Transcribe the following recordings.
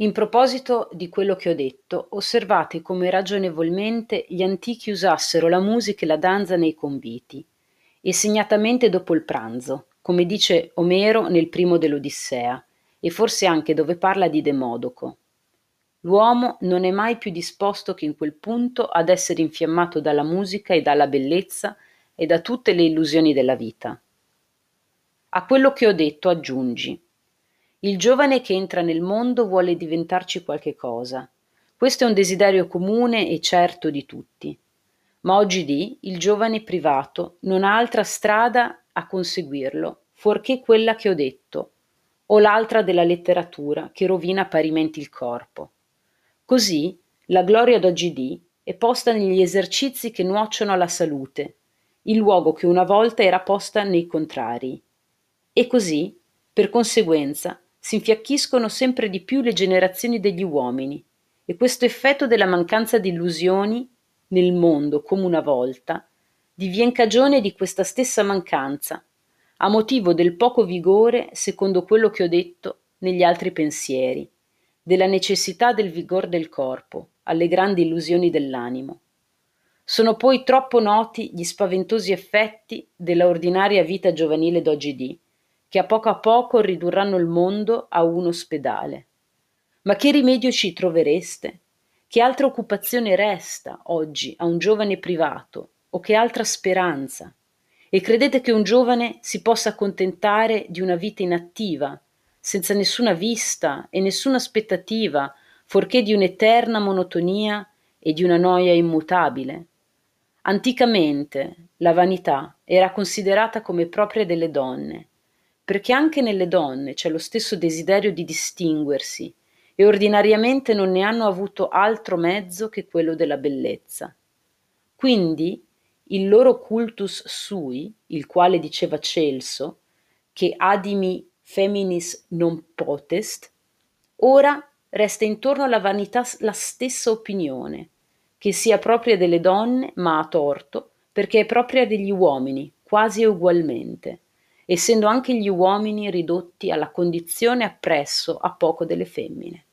In proposito di quello che ho detto, osservate come ragionevolmente gli antichi usassero la musica e la danza nei conviti, e segnatamente dopo il pranzo, come dice Omero nel primo dell'Odissea, e forse anche dove parla di Demodoco. L'uomo non è mai più disposto che in quel punto ad essere infiammato dalla musica e dalla bellezza e da tutte le illusioni della vita. A quello che ho detto aggiungi il giovane che entra nel mondo vuole diventarci qualche cosa. Questo è un desiderio comune e certo di tutti. Ma oggidì il giovane privato non ha altra strada a conseguirlo, fuorché quella che ho detto, o l'altra della letteratura che rovina parimenti il corpo. Così la gloria d'oggidì è posta negli esercizi che nuociono alla salute, il luogo che una volta era posta nei contrari. E così, per conseguenza, si infiacchiscono sempre di più le generazioni degli uomini e questo effetto della mancanza di illusioni nel mondo come una volta divien cagione di questa stessa mancanza, a motivo del poco vigore, secondo quello che ho detto, negli altri pensieri, della necessità del vigor del corpo, alle grandi illusioni dell'animo. Sono poi troppo noti gli spaventosi effetti della ordinaria vita giovanile d'oggidì, che a poco a poco ridurranno il mondo a un ospedale. Ma che rimedio ci trovereste? Che altra occupazione resta oggi a un giovane privato o che altra speranza? E credete che un giovane si possa accontentare di una vita inattiva, senza nessuna vista e nessuna aspettativa, fuorché di un'eterna monotonia e di una noia immutabile? Anticamente la vanità era considerata come propria delle donne perché anche nelle donne c'è lo stesso desiderio di distinguersi e ordinariamente non ne hanno avuto altro mezzo che quello della bellezza. Quindi il loro cultus sui, il quale diceva Celso, che adimi feminis non potest, ora resta intorno alla vanità la stessa opinione, che sia propria delle donne, ma a torto, perché è propria degli uomini, quasi ugualmente essendo anche gli uomini ridotti alla condizione appresso a poco delle femmine.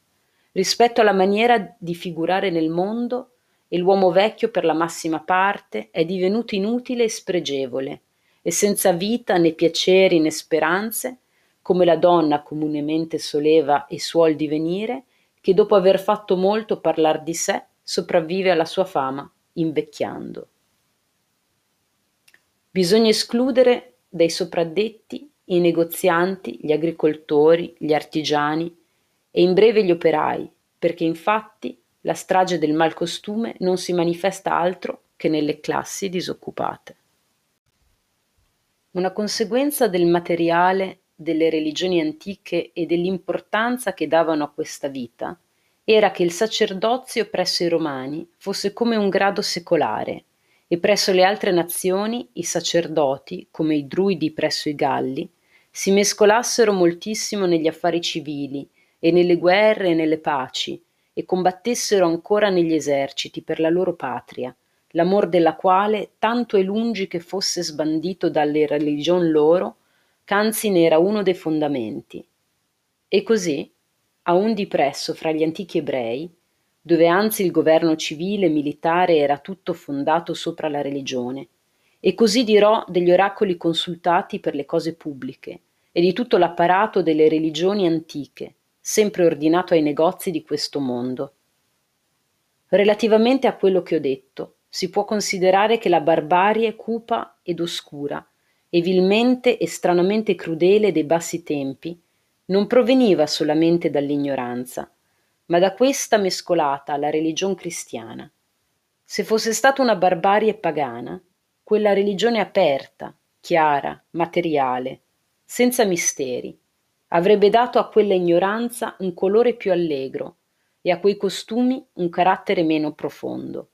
Rispetto alla maniera di figurare nel mondo, e l'uomo vecchio per la massima parte è divenuto inutile e spregevole, e senza vita né piaceri né speranze, come la donna comunemente soleva e suol divenire, che dopo aver fatto molto parlar di sé, sopravvive alla sua fama invecchiando. Bisogna escludere dai sopradetti i negozianti, gli agricoltori, gli artigiani e in breve gli operai, perché infatti la strage del malcostume non si manifesta altro che nelle classi disoccupate. Una conseguenza del materiale delle religioni antiche e dell'importanza che davano a questa vita era che il sacerdozio presso i romani fosse come un grado secolare e presso le altre nazioni i sacerdoti, come i druidi presso i Galli, si mescolassero moltissimo negli affari civili e nelle guerre e nelle paci e combattessero ancora negli eserciti per la loro patria, l'amor della quale tanto è lungi che fosse sbandito dalle religion loro, ch'anzi ne era uno dei fondamenti. E così, a un di presso fra gli antichi ebrei, dove anzi il governo civile e militare era tutto fondato sopra la religione. E così dirò degli oracoli consultati per le cose pubbliche e di tutto l'apparato delle religioni antiche, sempre ordinato ai negozi di questo mondo. Relativamente a quello che ho detto, si può considerare che la barbarie cupa ed oscura, e vilmente e stranamente crudele dei bassi tempi, non proveniva solamente dall'ignoranza, ma da questa mescolata alla religion cristiana. Se fosse stata una barbarie pagana, quella religione aperta, chiara, materiale, senza misteri, avrebbe dato a quella ignoranza un colore più allegro e a quei costumi un carattere meno profondo.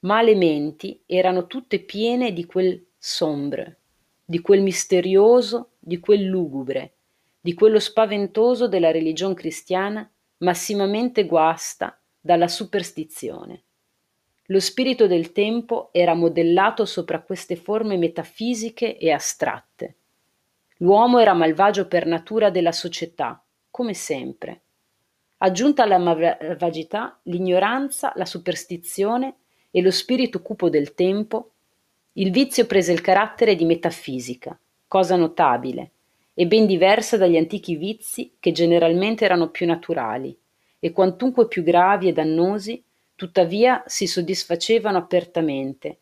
Ma le menti erano tutte piene di quel sombre, di quel misterioso, di quel lugubre, di quello spaventoso della religion cristiana massimamente guasta dalla superstizione. Lo spirito del tempo era modellato sopra queste forme metafisiche e astratte. L'uomo era malvagio per natura della società, come sempre. Aggiunta alla malvagità, l'ignoranza, la superstizione e lo spirito cupo del tempo, il vizio prese il carattere di metafisica, cosa notabile, e ben diversa dagli antichi vizi che generalmente erano più naturali, e quantunque più gravi e dannosi, tuttavia si soddisfacevano apertamente,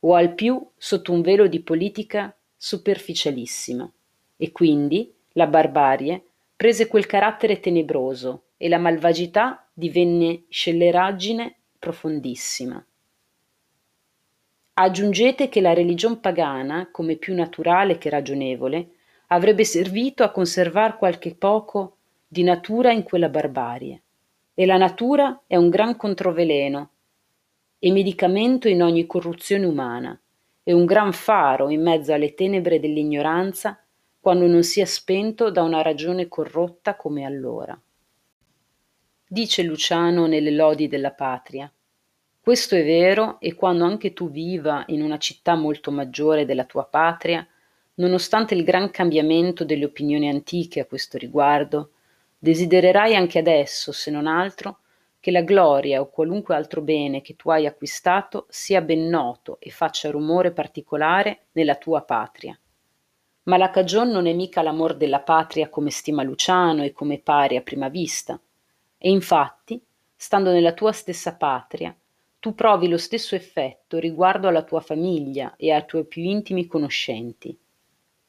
o al più sotto un velo di politica superficialissima. E quindi la barbarie prese quel carattere tenebroso, e la malvagità divenne scelleraggine profondissima. Aggiungete che la religion pagana, come più naturale che ragionevole, avrebbe servito a conservar qualche poco di natura in quella barbarie. E la natura è un gran controveleno e medicamento in ogni corruzione umana, e un gran faro in mezzo alle tenebre dell'ignoranza quando non sia spento da una ragione corrotta come allora dice Luciano nelle lodi della patria. Questo è vero e quando anche tu viva in una città molto maggiore della tua patria, nonostante il gran cambiamento delle opinioni antiche a questo riguardo, desidererai anche adesso, se non altro, che la gloria o qualunque altro bene che tu hai acquistato sia ben noto e faccia rumore particolare nella tua patria. Ma la cagion non è mica l'amor della patria come stima Luciano e come pare a prima vista, e infatti, stando nella tua stessa patria, tu provi lo stesso effetto riguardo alla tua famiglia e ai tuoi più intimi conoscenti.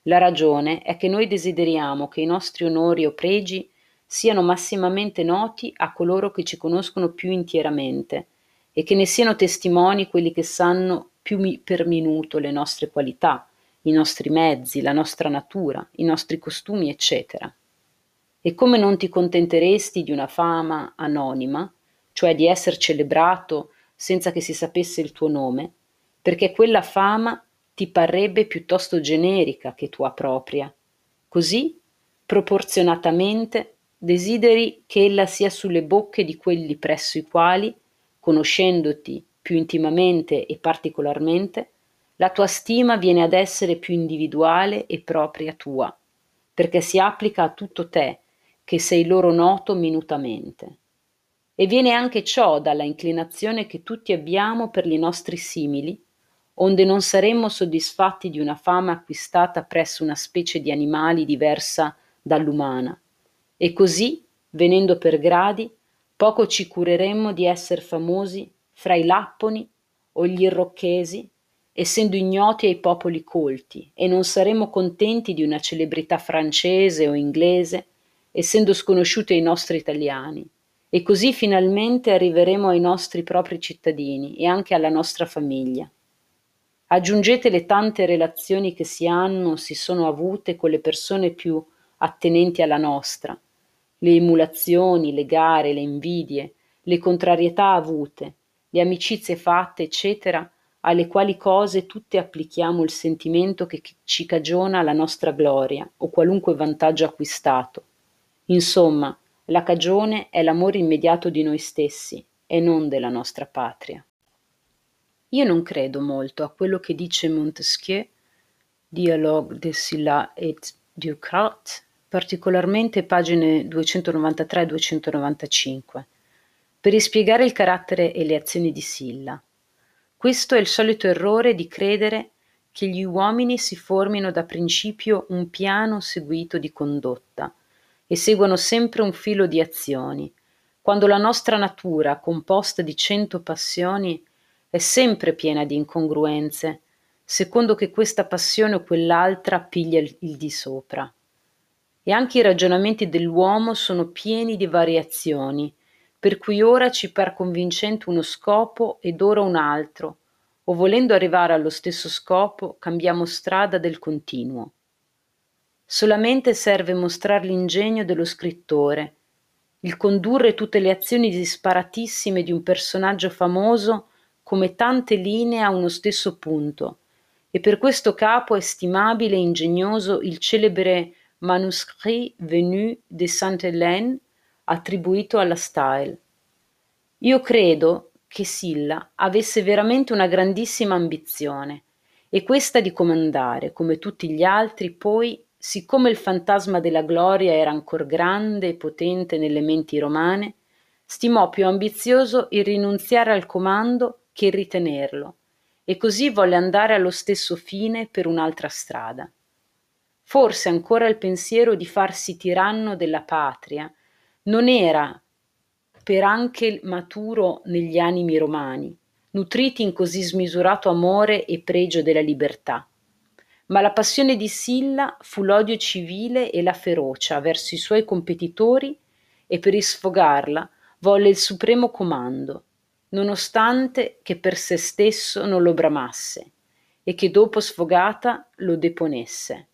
La ragione è che noi desideriamo che i nostri onori o pregi siano massimamente noti a coloro che ci conoscono più intieramente e che ne siano testimoni quelli che sanno più mi- per minuto le nostre qualità, i nostri mezzi, la nostra natura, i nostri costumi, eccetera. E come non ti contenteresti di una fama anonima, cioè di essere celebrato senza che si sapesse il tuo nome, perché quella fama ti parrebbe piuttosto generica che tua propria. Così, proporzionatamente, desideri che ella sia sulle bocche di quelli presso i quali, conoscendoti più intimamente e particolarmente, la tua stima viene ad essere più individuale e propria tua, perché si applica a tutto te che sei loro noto minutamente. E viene anche ciò dalla inclinazione che tutti abbiamo per i nostri simili, onde non saremmo soddisfatti di una fama acquistata presso una specie di animali diversa dall'umana. E così, venendo per gradi, poco ci cureremmo di essere famosi fra i lapponi o gli irrocchesi, essendo ignoti ai popoli colti, e non saremmo contenti di una celebrità francese o inglese, essendo sconosciute ai nostri italiani, e così finalmente arriveremo ai nostri propri cittadini e anche alla nostra famiglia. Aggiungete le tante relazioni che si hanno si sono avute con le persone più attenenti alla nostra, le emulazioni, le gare, le invidie, le contrarietà avute, le amicizie fatte, eccetera, alle quali cose tutte applichiamo il sentimento che ci cagiona la nostra gloria o qualunque vantaggio acquistato Insomma, la cagione è l'amore immediato di noi stessi e non della nostra patria. Io non credo molto a quello che dice Montesquieu, Dialogue de Sylla et Ducrat, particolarmente pagine 293 e 295, per rispiegare il carattere e le azioni di Silla. Questo è il solito errore di credere che gli uomini si formino da principio un piano seguito di condotta, e seguono sempre un filo di azioni, quando la nostra natura, composta di cento passioni, è sempre piena di incongruenze, secondo che questa passione o quell'altra piglia il, il di sopra. E anche i ragionamenti dell'uomo sono pieni di variazioni, per cui ora ci par convincente uno scopo ed ora un altro, o volendo arrivare allo stesso scopo cambiamo strada del continuo. Solamente serve mostrar l'ingegno dello scrittore, il condurre tutte le azioni disparatissime di un personaggio famoso come tante linee a uno stesso punto, e per questo capo è stimabile e ingegnoso il celebre Manuscrit venu de Sainte-Hélène attribuito alla Style. Io credo che Silla avesse veramente una grandissima ambizione, e questa di comandare, come tutti gli altri, poi siccome il fantasma della gloria era ancor grande e potente nelle menti romane, stimò più ambizioso il rinunziare al comando che ritenerlo, e così volle andare allo stesso fine per un'altra strada. Forse ancora il pensiero di farsi tiranno della patria non era per anche maturo negli animi romani, nutriti in così smisurato amore e pregio della libertà ma la passione di Silla fu l'odio civile e la ferocia verso i suoi competitori e per sfogarla volle il supremo comando, nonostante che per se stesso non lo bramasse e che dopo sfogata lo deponesse,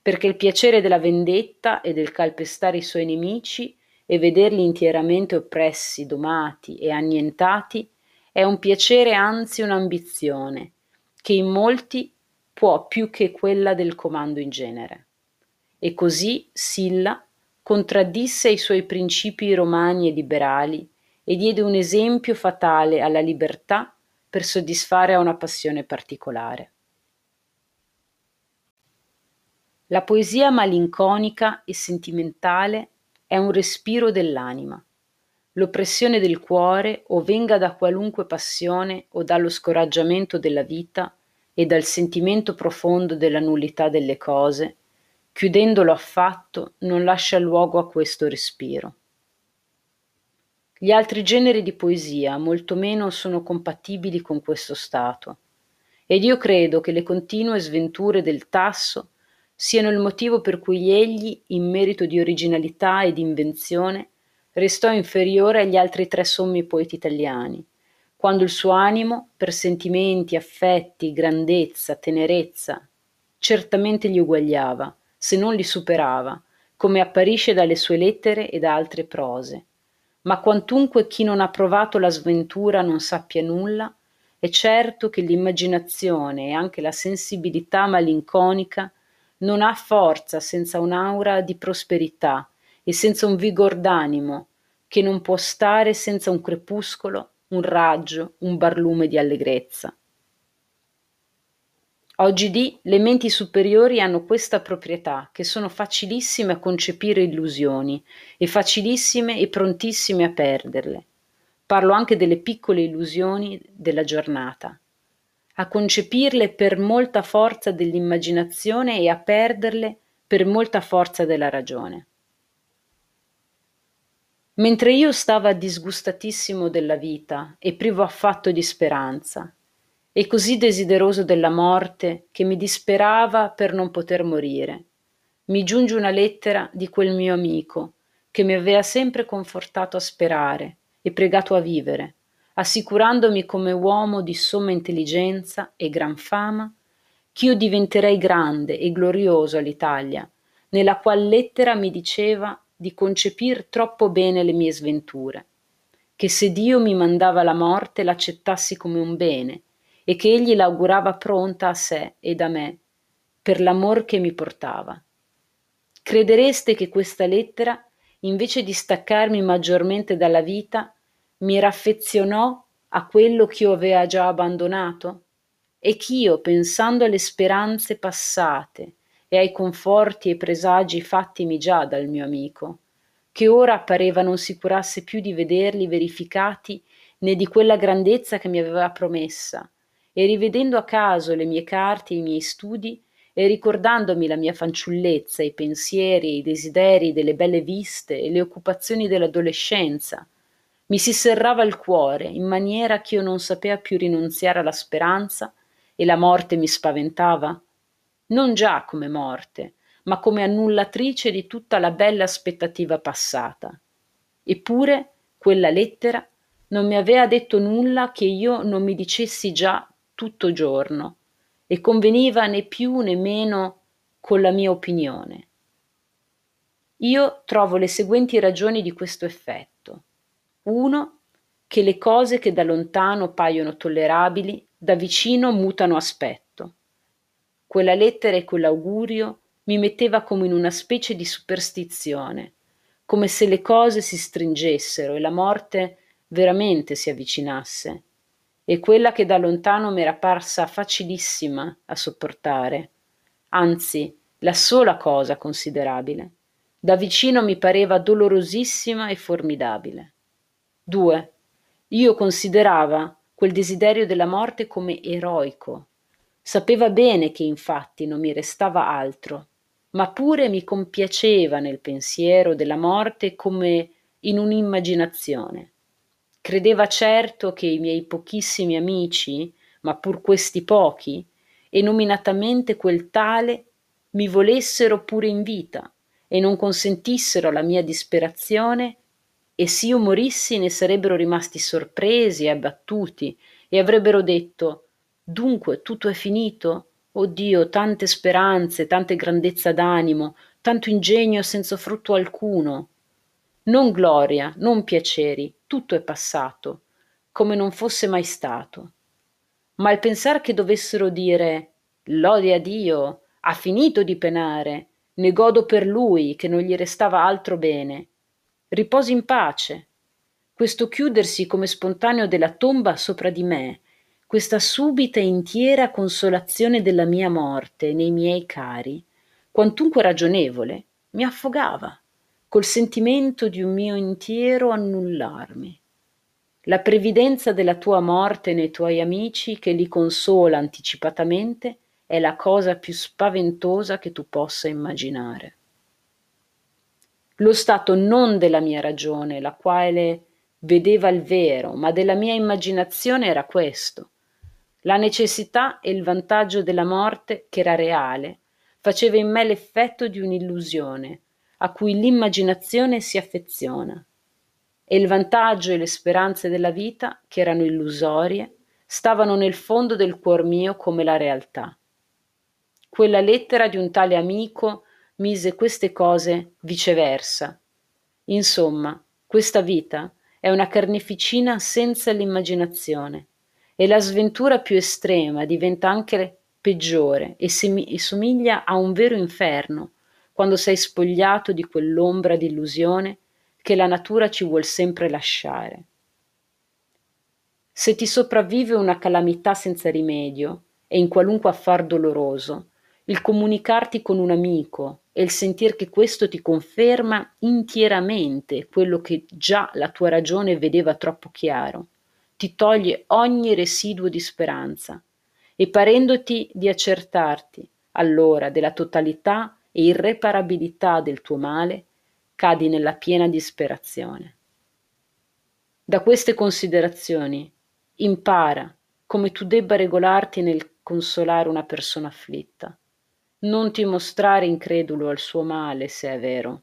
perché il piacere della vendetta e del calpestare i suoi nemici e vederli intieramente oppressi, domati e annientati è un piacere anzi un'ambizione, che in molti può più che quella del comando in genere. E così Silla contraddisse i suoi principi romani e liberali e diede un esempio fatale alla libertà per soddisfare a una passione particolare. La poesia malinconica e sentimentale è un respiro dell'anima, l'oppressione del cuore o venga da qualunque passione o dallo scoraggiamento della vita e dal sentimento profondo della nullità delle cose, chiudendolo affatto, non lascia luogo a questo respiro. Gli altri generi di poesia molto meno sono compatibili con questo stato, ed io credo che le continue sventure del Tasso siano il motivo per cui egli, in merito di originalità e di invenzione, restò inferiore agli altri tre sommi poeti italiani, quando il suo animo, per sentimenti, affetti, grandezza, tenerezza, certamente gli uguagliava, se non li superava, come apparisce dalle sue lettere e da altre prose. Ma quantunque chi non ha provato la sventura non sappia nulla, è certo che l'immaginazione e anche la sensibilità malinconica non ha forza senza un'aura di prosperità e senza un vigor d'animo che non può stare senza un crepuscolo un raggio, un barlume di allegrezza. Oggi di le menti superiori hanno questa proprietà, che sono facilissime a concepire illusioni e facilissime e prontissime a perderle. Parlo anche delle piccole illusioni della giornata. A concepirle per molta forza dell'immaginazione e a perderle per molta forza della ragione. Mentre io stava disgustatissimo della vita e privo affatto di speranza, e così desideroso della morte che mi disperava per non poter morire, mi giunge una lettera di quel mio amico che mi aveva sempre confortato a sperare e pregato a vivere, assicurandomi come uomo di somma intelligenza e gran fama, ch'io diventerei grande e glorioso all'Italia, nella qual lettera mi diceva di concepir troppo bene le mie sventure, che se Dio mi mandava la morte l'accettassi come un bene e che egli l'augurava pronta a sé ed a me, per l'amor che mi portava. Credereste che questa lettera, invece di staccarmi maggiormente dalla vita, mi raffezionò a quello ch'io aveva già abbandonato? E ch'io, pensando alle speranze passate, e ai conforti e presagi fattimi già dal mio amico, che ora pareva non si curasse più di vederli verificati né di quella grandezza che mi aveva promessa, e rivedendo a caso le mie carte e i miei studi, e ricordandomi la mia fanciullezza, i pensieri e i desideri delle belle viste e le occupazioni dell'adolescenza, mi si serrava il cuore in maniera ch'io non sapea più rinunziare alla speranza e la morte mi spaventava non già come morte, ma come annullatrice di tutta la bella aspettativa passata. Eppure quella lettera non mi aveva detto nulla che io non mi dicessi già tutto giorno, e conveniva né più né meno con la mia opinione. Io trovo le seguenti ragioni di questo effetto. Uno, che le cose che da lontano paiono tollerabili, da vicino mutano aspetto. Quella lettera e quell'augurio mi metteva come in una specie di superstizione, come se le cose si stringessero e la morte veramente si avvicinasse, e quella che da lontano mi era parsa facilissima a sopportare, anzi la sola cosa considerabile. Da vicino mi pareva dolorosissima e formidabile. 2. Io considerava quel desiderio della morte come eroico. Sapeva bene che infatti non mi restava altro, ma pure mi compiaceva nel pensiero della morte come in un'immaginazione. Credeva certo che i miei pochissimi amici, ma pur questi pochi, e nominatamente quel tale, mi volessero pure in vita e non consentissero la mia disperazione, e se io morissi ne sarebbero rimasti sorpresi e abbattuti e avrebbero detto Dunque tutto è finito? Oh Dio, tante speranze, tante grandezza d'animo, tanto ingegno senza frutto alcuno. Non gloria, non piaceri, tutto è passato, come non fosse mai stato. Ma il pensar che dovessero dire lode a Dio, ha finito di penare, ne godo per lui che non gli restava altro bene. Riposi in pace. Questo chiudersi come spontaneo della tomba sopra di me, questa subita e intiera consolazione della mia morte nei miei cari, quantunque ragionevole, mi affogava, col sentimento di un mio intiero annullarmi. La previdenza della tua morte nei tuoi amici che li consola anticipatamente è la cosa più spaventosa che tu possa immaginare. Lo stato non della mia ragione, la quale vedeva il vero, ma della mia immaginazione era questo, la necessità e il vantaggio della morte, che era reale, faceva in me l'effetto di un'illusione, a cui l'immaginazione si affeziona. E il vantaggio e le speranze della vita, che erano illusorie, stavano nel fondo del cuor mio come la realtà. Quella lettera di un tale amico mise queste cose viceversa. Insomma, questa vita è una carneficina senza l'immaginazione e la sventura più estrema diventa anche peggiore e, somiglia a un vero inferno quando sei spogliato di quell'ombra di illusione che la natura ci vuol sempre lasciare. Se ti sopravvive una calamità senza rimedio e in qualunque affar doloroso, il comunicarti con un amico e il sentir che questo ti conferma intieramente quello che già la tua ragione vedeva troppo chiaro, ti toglie ogni residuo di speranza e parendoti di accertarti allora della totalità e irreparabilità del tuo male, cadi nella piena disperazione. Da queste considerazioni impara come tu debba regolarti nel consolare una persona afflitta. Non ti mostrare incredulo al suo male, se è vero.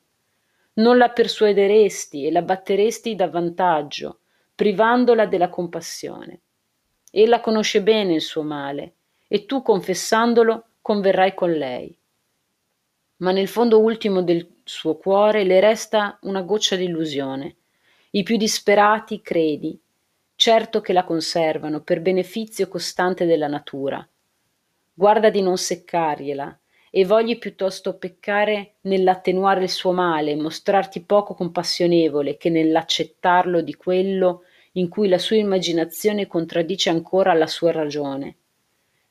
Non la persuaderesti e la batteresti da vantaggio, privandola della compassione. Ella conosce bene il suo male e tu, confessandolo, converrai con lei. Ma nel fondo ultimo del suo cuore le resta una goccia di illusione. I più disperati, credi, certo che la conservano per beneficio costante della natura. Guarda di non seccargliela e vogli piuttosto peccare nell'attenuare il suo male, mostrarti poco compassionevole che nell'accettarlo di quello in cui la sua immaginazione contraddice ancora la sua ragione.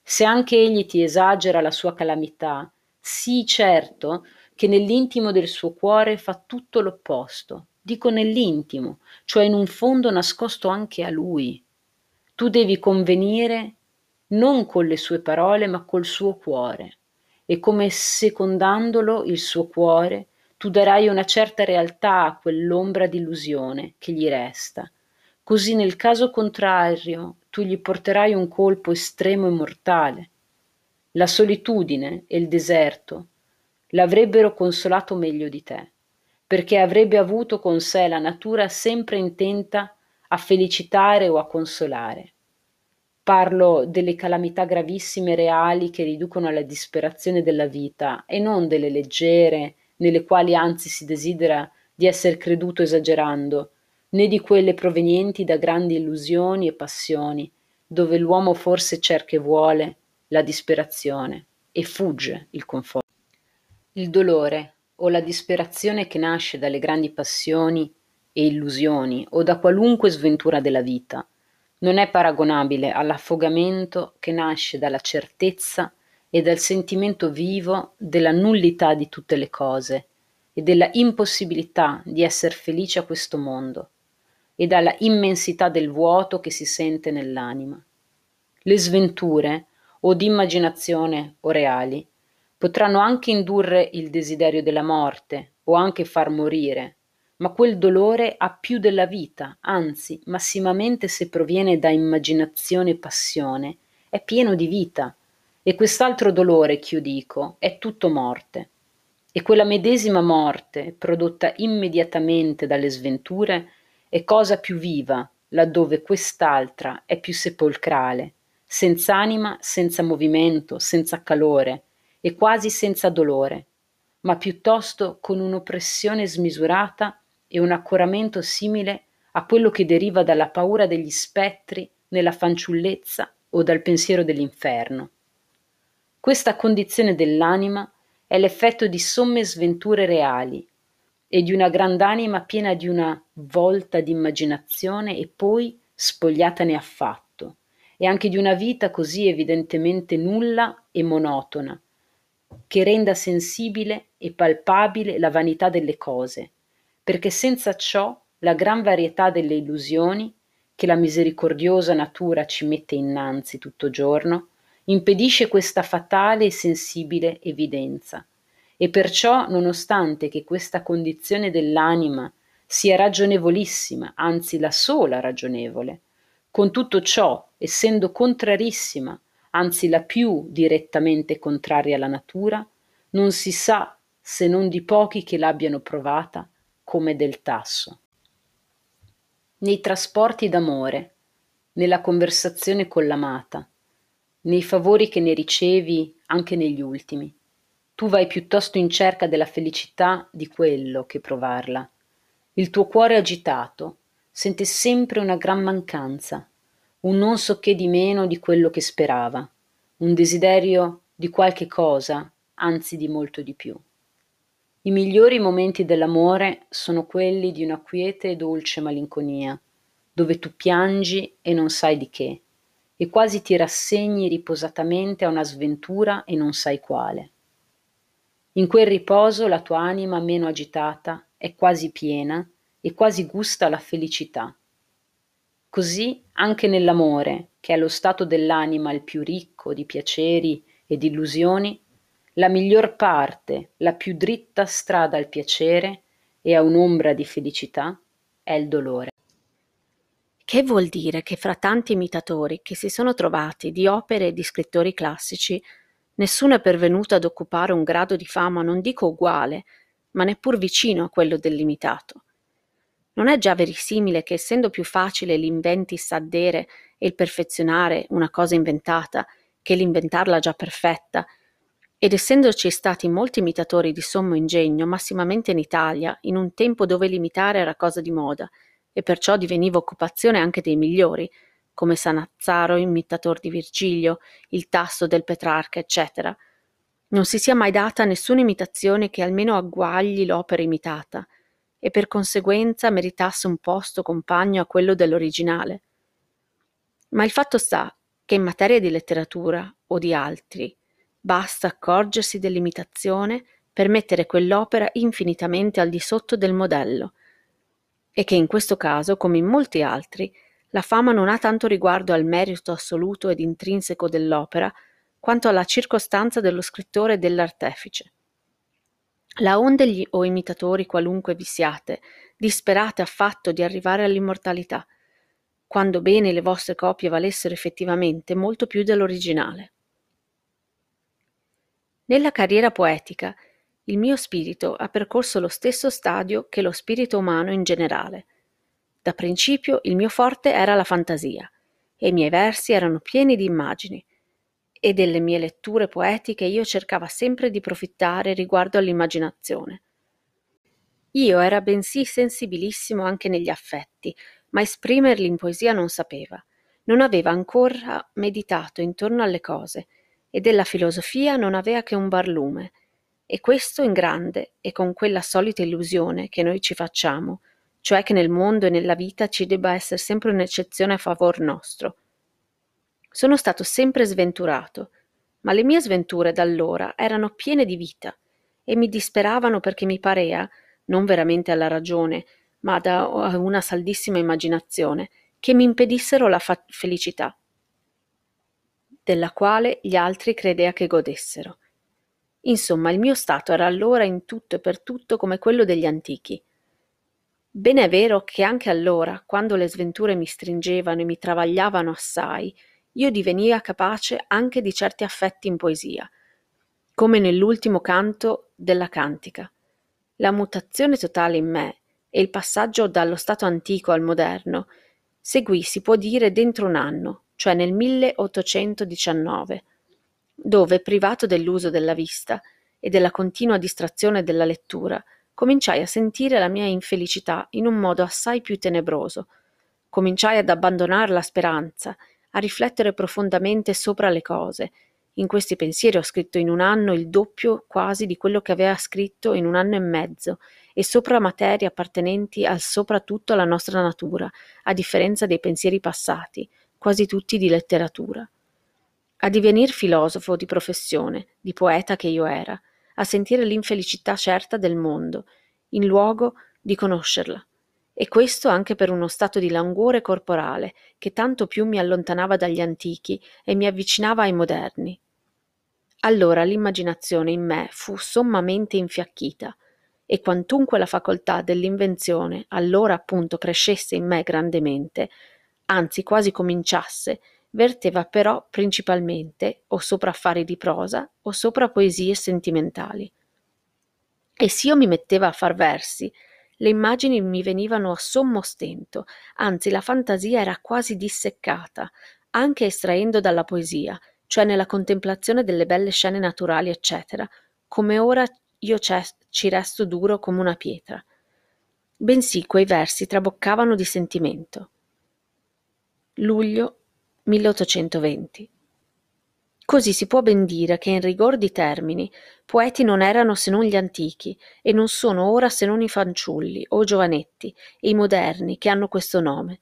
Se anche egli ti esagera la sua calamità, sii certo che nell'intimo del suo cuore fa tutto l'opposto. Dico nell'intimo, cioè in un fondo nascosto anche a lui. Tu devi convenire non con le sue parole, ma col suo cuore. E come secondandolo il suo cuore, tu darai una certa realtà a quell'ombra d'illusione che gli resta, così nel caso contrario tu gli porterai un colpo estremo e mortale. La solitudine e il deserto l'avrebbero consolato meglio di te, perché avrebbe avuto con sé la natura sempre intenta a felicitare o a consolare. Parlo delle calamità gravissime reali che riducono alla disperazione della vita e non delle leggere, nelle quali anzi si desidera di essere creduto esagerando, né di quelle provenienti da grandi illusioni e passioni, dove l'uomo forse cerca e vuole la disperazione e fugge il conforto. Il dolore o la disperazione che nasce dalle grandi passioni e illusioni o da qualunque sventura della vita non è paragonabile all'affogamento che nasce dalla certezza e dal sentimento vivo della nullità di tutte le cose e della impossibilità di essere felice a questo mondo e dalla immensità del vuoto che si sente nell'anima. Le sventure, o di immaginazione o reali, potranno anche indurre il desiderio della morte o anche far morire, ma quel dolore ha più della vita, anzi, massimamente se proviene da immaginazione e passione, è pieno di vita. E quest'altro dolore, ch'io dico, è tutto morte. E quella medesima morte, prodotta immediatamente dalle sventure, è cosa più viva, laddove quest'altra è più sepolcrale, senza anima, senza movimento, senza calore e quasi senza dolore, ma piuttosto con un'oppressione smisurata e un accoramento simile a quello che deriva dalla paura degli spettri nella fanciullezza o dal pensiero dell'inferno. Questa condizione dell'anima è l'effetto di somme sventure reali, e di una grand'anima piena di una volta di immaginazione e poi spogliatane affatto, e anche di una vita così evidentemente nulla e monotona, che renda sensibile e palpabile la vanità delle cose, perché senza ciò la gran varietà delle illusioni che la misericordiosa natura ci mette innanzi tutto giorno, impedisce questa fatale e sensibile evidenza. E perciò, nonostante che questa condizione dell'anima sia ragionevolissima, anzi la sola ragionevole, con tutto ciò, essendo contrarissima, anzi la più direttamente contraria alla natura, non si sa, se non di pochi che l'abbiano provata, come del tasso. Nei trasporti d'amore, nella conversazione con l'amata, nei favori che ne ricevi anche negli ultimi, tu vai piuttosto in cerca della felicità di quello che provarla. Il tuo cuore agitato sente sempre una gran mancanza, un non so che di meno di quello che sperava, un desiderio di qualche cosa, anzi di molto di più. I migliori momenti dell'amore sono quelli di una quiete e dolce malinconia, dove tu piangi e non sai di che, e quasi ti rassegni riposatamente a una sventura e non sai quale. In quel riposo la tua anima meno agitata è quasi piena e quasi gusta la felicità. Così anche nell'amore, che è lo stato dell'anima il più ricco di piaceri e di illusioni, la miglior parte, la più dritta strada al piacere e a un'ombra di felicità è il dolore. Che vuol dire che fra tanti imitatori che si sono trovati di opere e di scrittori classici Nessuno è pervenuto ad occupare un grado di fama non dico uguale, ma neppur vicino a quello dell'imitato. Non è già verisimile che essendo più facile l'inventis addere e il perfezionare una cosa inventata che l'inventarla già perfetta, ed essendoci stati molti imitatori di sommo ingegno, massimamente in Italia, in un tempo dove l'imitare era cosa di moda, e perciò diveniva occupazione anche dei migliori, come Sanazzaro, imitatore di Virgilio, il Tasso del Petrarca, eccetera. Non si sia mai data nessuna imitazione che almeno agguagli l'opera imitata e per conseguenza meritasse un posto compagno a quello dell'originale. Ma il fatto sta che in materia di letteratura o di altri basta accorgersi dell'imitazione per mettere quell'opera infinitamente al di sotto del modello e che in questo caso, come in molti altri, la fama non ha tanto riguardo al merito assoluto ed intrinseco dell'opera, quanto alla circostanza dello scrittore e dell'artefice. La onde gli o imitatori qualunque vi siate, disperate affatto di arrivare all'immortalità, quando bene le vostre copie valessero effettivamente molto più dell'originale. Nella carriera poetica, il mio spirito ha percorso lo stesso stadio che lo spirito umano in generale – da principio il mio forte era la fantasia e i miei versi erano pieni di immagini e delle mie letture poetiche io cercava sempre di profittare riguardo all'immaginazione. Io era bensì sensibilissimo anche negli affetti, ma esprimerli in poesia non sapeva. Non aveva ancora meditato intorno alle cose e della filosofia non aveva che un barlume. E questo in grande e con quella solita illusione che noi ci facciamo, cioè che nel mondo e nella vita ci debba essere sempre un'eccezione a favor nostro. Sono stato sempre sventurato, Ma le mie sventure d'allora erano piene di vita e mi disperavano perché mi parea, non veramente alla ragione, ma da una saldissima immaginazione, che mi impedissero la fa- felicità, della quale gli altri credea che godessero. Insomma, il mio stato era allora in tutto e per tutto come quello degli antichi. Bene è vero che anche allora, quando le sventure mi stringevano e mi travagliavano assai, io divenia capace anche di certi affetti in poesia, come nell'ultimo canto della Cantica. La mutazione totale in me e il passaggio dallo stato antico al moderno seguì, si può dire, dentro un anno, cioè nel 1819, dove, privato dell'uso della vista e della continua distrazione della lettura, cominciai a sentire la mia infelicità in un modo assai più tenebroso. Cominciai ad abbandonare la speranza, a riflettere profondamente sopra le cose. In questi pensieri ho scritto in un anno il doppio quasi di quello che aveva scritto in un anno e mezzo, e sopra materie appartenenti al soprattutto alla nostra natura, a differenza dei pensieri passati, quasi tutti di letteratura. A divenir filosofo di professione, di poeta che io era, a sentire l'infelicità certa del mondo, in luogo di conoscerla. E questo anche per uno stato di languore corporale che tanto più mi allontanava dagli antichi e mi avvicinava ai moderni. Allora l'immaginazione in me fu sommamente infiacchita, e quantunque la facoltà dell'invenzione allora appunto crescesse in me grandemente, anzi quasi cominciasse, verteva però principalmente o sopra affari di prosa o sopra poesie sentimentali. E s'io mi metteva a far versi, le immagini mi venivano a sommo stento, anzi la fantasia era quasi disseccata, anche estraendo dalla poesia, cioè nella contemplazione delle belle scene naturali, eccetera, come ora io ci resto duro come una pietra. Bensì quei versi traboccavano di sentimento. Luglio 1820. Così si può ben dire che in rigor di termini poeti non erano se non gli antichi e non sono ora se non i fanciulli o giovanetti e i moderni che hanno questo nome,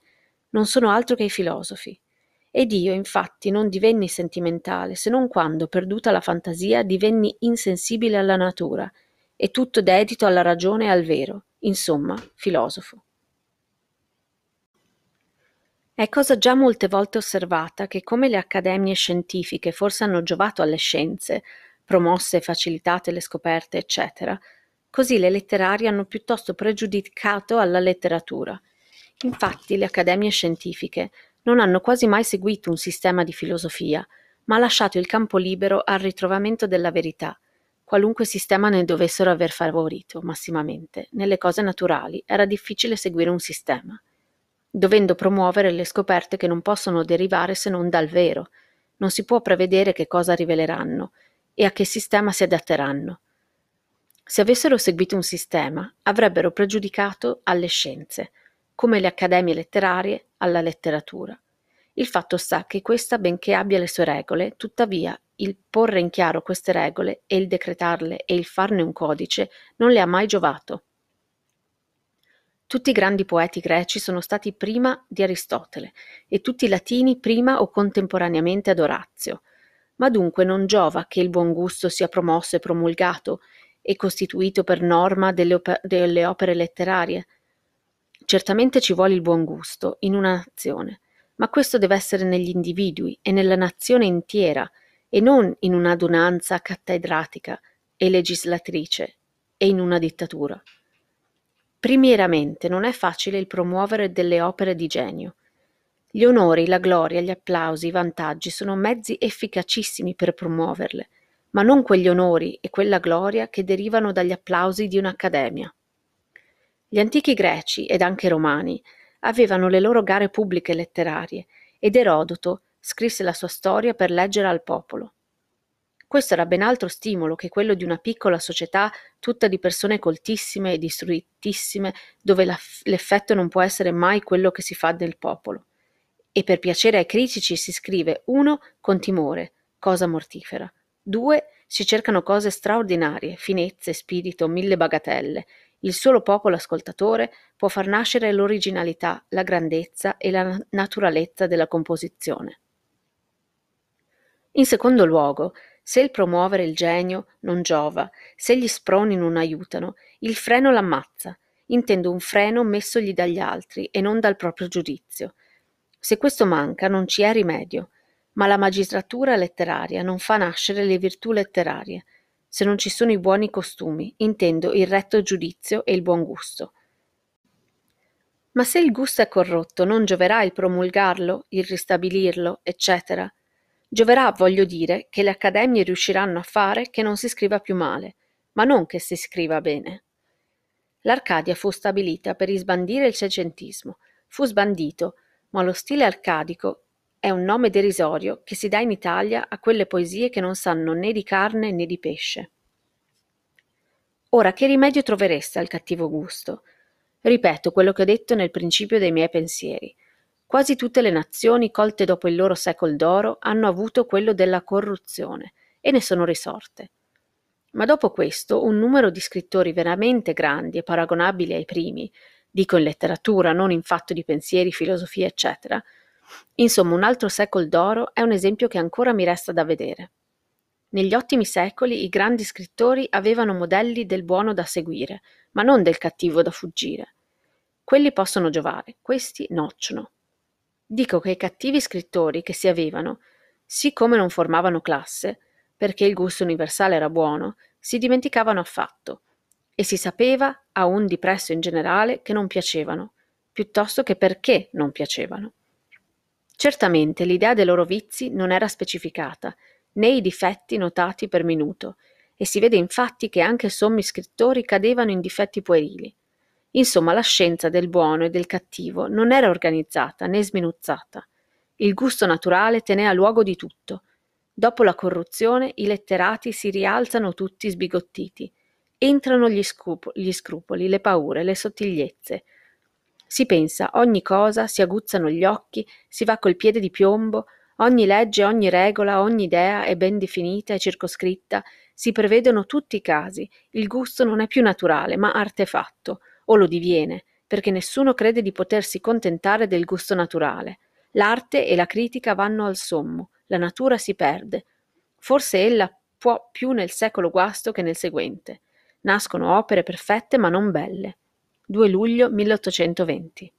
non sono altro che i filosofi. Ed io, infatti, non divenni sentimentale se non quando, perduta la fantasia, divenni insensibile alla natura e tutto dedito alla ragione e al vero, insomma, filosofo. È cosa già molte volte osservata che come le accademie scientifiche forse hanno giovato alle scienze, promosse e facilitate le scoperte, eccetera, così le letterarie hanno piuttosto pregiudicato alla letteratura. Infatti le accademie scientifiche non hanno quasi mai seguito un sistema di filosofia, ma lasciato il campo libero al ritrovamento della verità, qualunque sistema ne dovessero aver favorito massimamente. Nelle cose naturali era difficile seguire un sistema dovendo promuovere le scoperte che non possono derivare se non dal vero. Non si può prevedere che cosa riveleranno e a che sistema si adatteranno. Se avessero seguito un sistema, avrebbero pregiudicato alle scienze, come le accademie letterarie alla letteratura. Il fatto sta che questa, benché abbia le sue regole, tuttavia il porre in chiaro queste regole e il decretarle e il farne un codice non le ha mai giovato. Tutti i grandi poeti greci sono stati prima di Aristotele e tutti i latini prima o contemporaneamente ad Orazio. Ma dunque non giova che il buon gusto sia promosso e promulgato e costituito per norma delle, op- delle opere letterarie. Certamente ci vuole il buon gusto in una nazione, ma questo deve essere negli individui e nella nazione intera e non in un'adunanza cattedratica e legislatrice e in una dittatura. Primieramente non è facile il promuovere delle opere di genio. Gli onori, la gloria, gli applausi, i vantaggi sono mezzi efficacissimi per promuoverle, ma non quegli onori e quella gloria che derivano dagli applausi di un'accademia. Gli antichi greci ed anche romani avevano le loro gare pubbliche letterarie ed Erodoto scrisse la sua storia per leggere al popolo. Questo era ben altro stimolo che quello di una piccola società tutta di persone coltissime e istruitissime, dove l'effetto non può essere mai quello che si fa del popolo. E per piacere ai critici si scrive uno con timore, cosa mortifera. Due si cercano cose straordinarie, finezze, spirito, mille bagatelle. Il solo popolo ascoltatore può far nascere l'originalità, la grandezza e la naturalezza della composizione. In secondo luogo, se il promuovere il genio non giova, se gli sproni non aiutano, il freno l'ammazza. Intendo un freno messogli dagli altri e non dal proprio giudizio. Se questo manca non ci è rimedio, ma la magistratura letteraria non fa nascere le virtù letterarie. Se non ci sono i buoni costumi, intendo il retto giudizio e il buon gusto. Ma se il gusto è corrotto, non gioverà il promulgarlo, il ristabilirlo, eccetera. Gioverà, voglio dire, che le accademie riusciranno a fare che non si scriva più male, ma non che si scriva bene. L'Arcadia fu stabilita per isbandire il secentismo. Fu sbandito, ma lo stile arcadico è un nome derisorio che si dà in Italia a quelle poesie che non sanno né di carne né di pesce. Ora, che rimedio trovereste al cattivo gusto? Ripeto quello che ho detto nel principio dei miei pensieri. Quasi tutte le nazioni colte dopo il loro secol d'oro hanno avuto quello della corruzione e ne sono risorte. Ma dopo questo un numero di scrittori veramente grandi e paragonabili ai primi, dico in letteratura, non in fatto di pensieri, filosofia, eccetera, insomma un altro secol d'oro è un esempio che ancora mi resta da vedere. Negli ottimi secoli i grandi scrittori avevano modelli del buono da seguire, ma non del cattivo da fuggire. Quelli possono giovare, questi nocciono. Dico che i cattivi scrittori che si avevano, siccome non formavano classe, perché il gusto universale era buono, si dimenticavano affatto, e si sapeva, a un di presso in generale, che non piacevano, piuttosto che perché non piacevano. Certamente l'idea dei loro vizi non era specificata, né i difetti notati per minuto, e si vede infatti che anche sommi scrittori cadevano in difetti puerili. Insomma, la scienza del buono e del cattivo non era organizzata né sminuzzata. Il gusto naturale tenea luogo di tutto. Dopo la corruzione i letterati si rialzano tutti sbigottiti. Entrano gli, scrupo- gli scrupoli, le paure, le sottigliezze. Si pensa ogni cosa, si aguzzano gli occhi, si va col piede di piombo, ogni legge, ogni regola, ogni idea è ben definita e circoscritta, si prevedono tutti i casi, il gusto non è più naturale, ma artefatto o lo diviene, perché nessuno crede di potersi contentare del gusto naturale. L'arte e la critica vanno al sommo, la natura si perde. Forse ella può più nel secolo guasto che nel seguente. Nascono opere perfette ma non belle. 2 luglio 1820.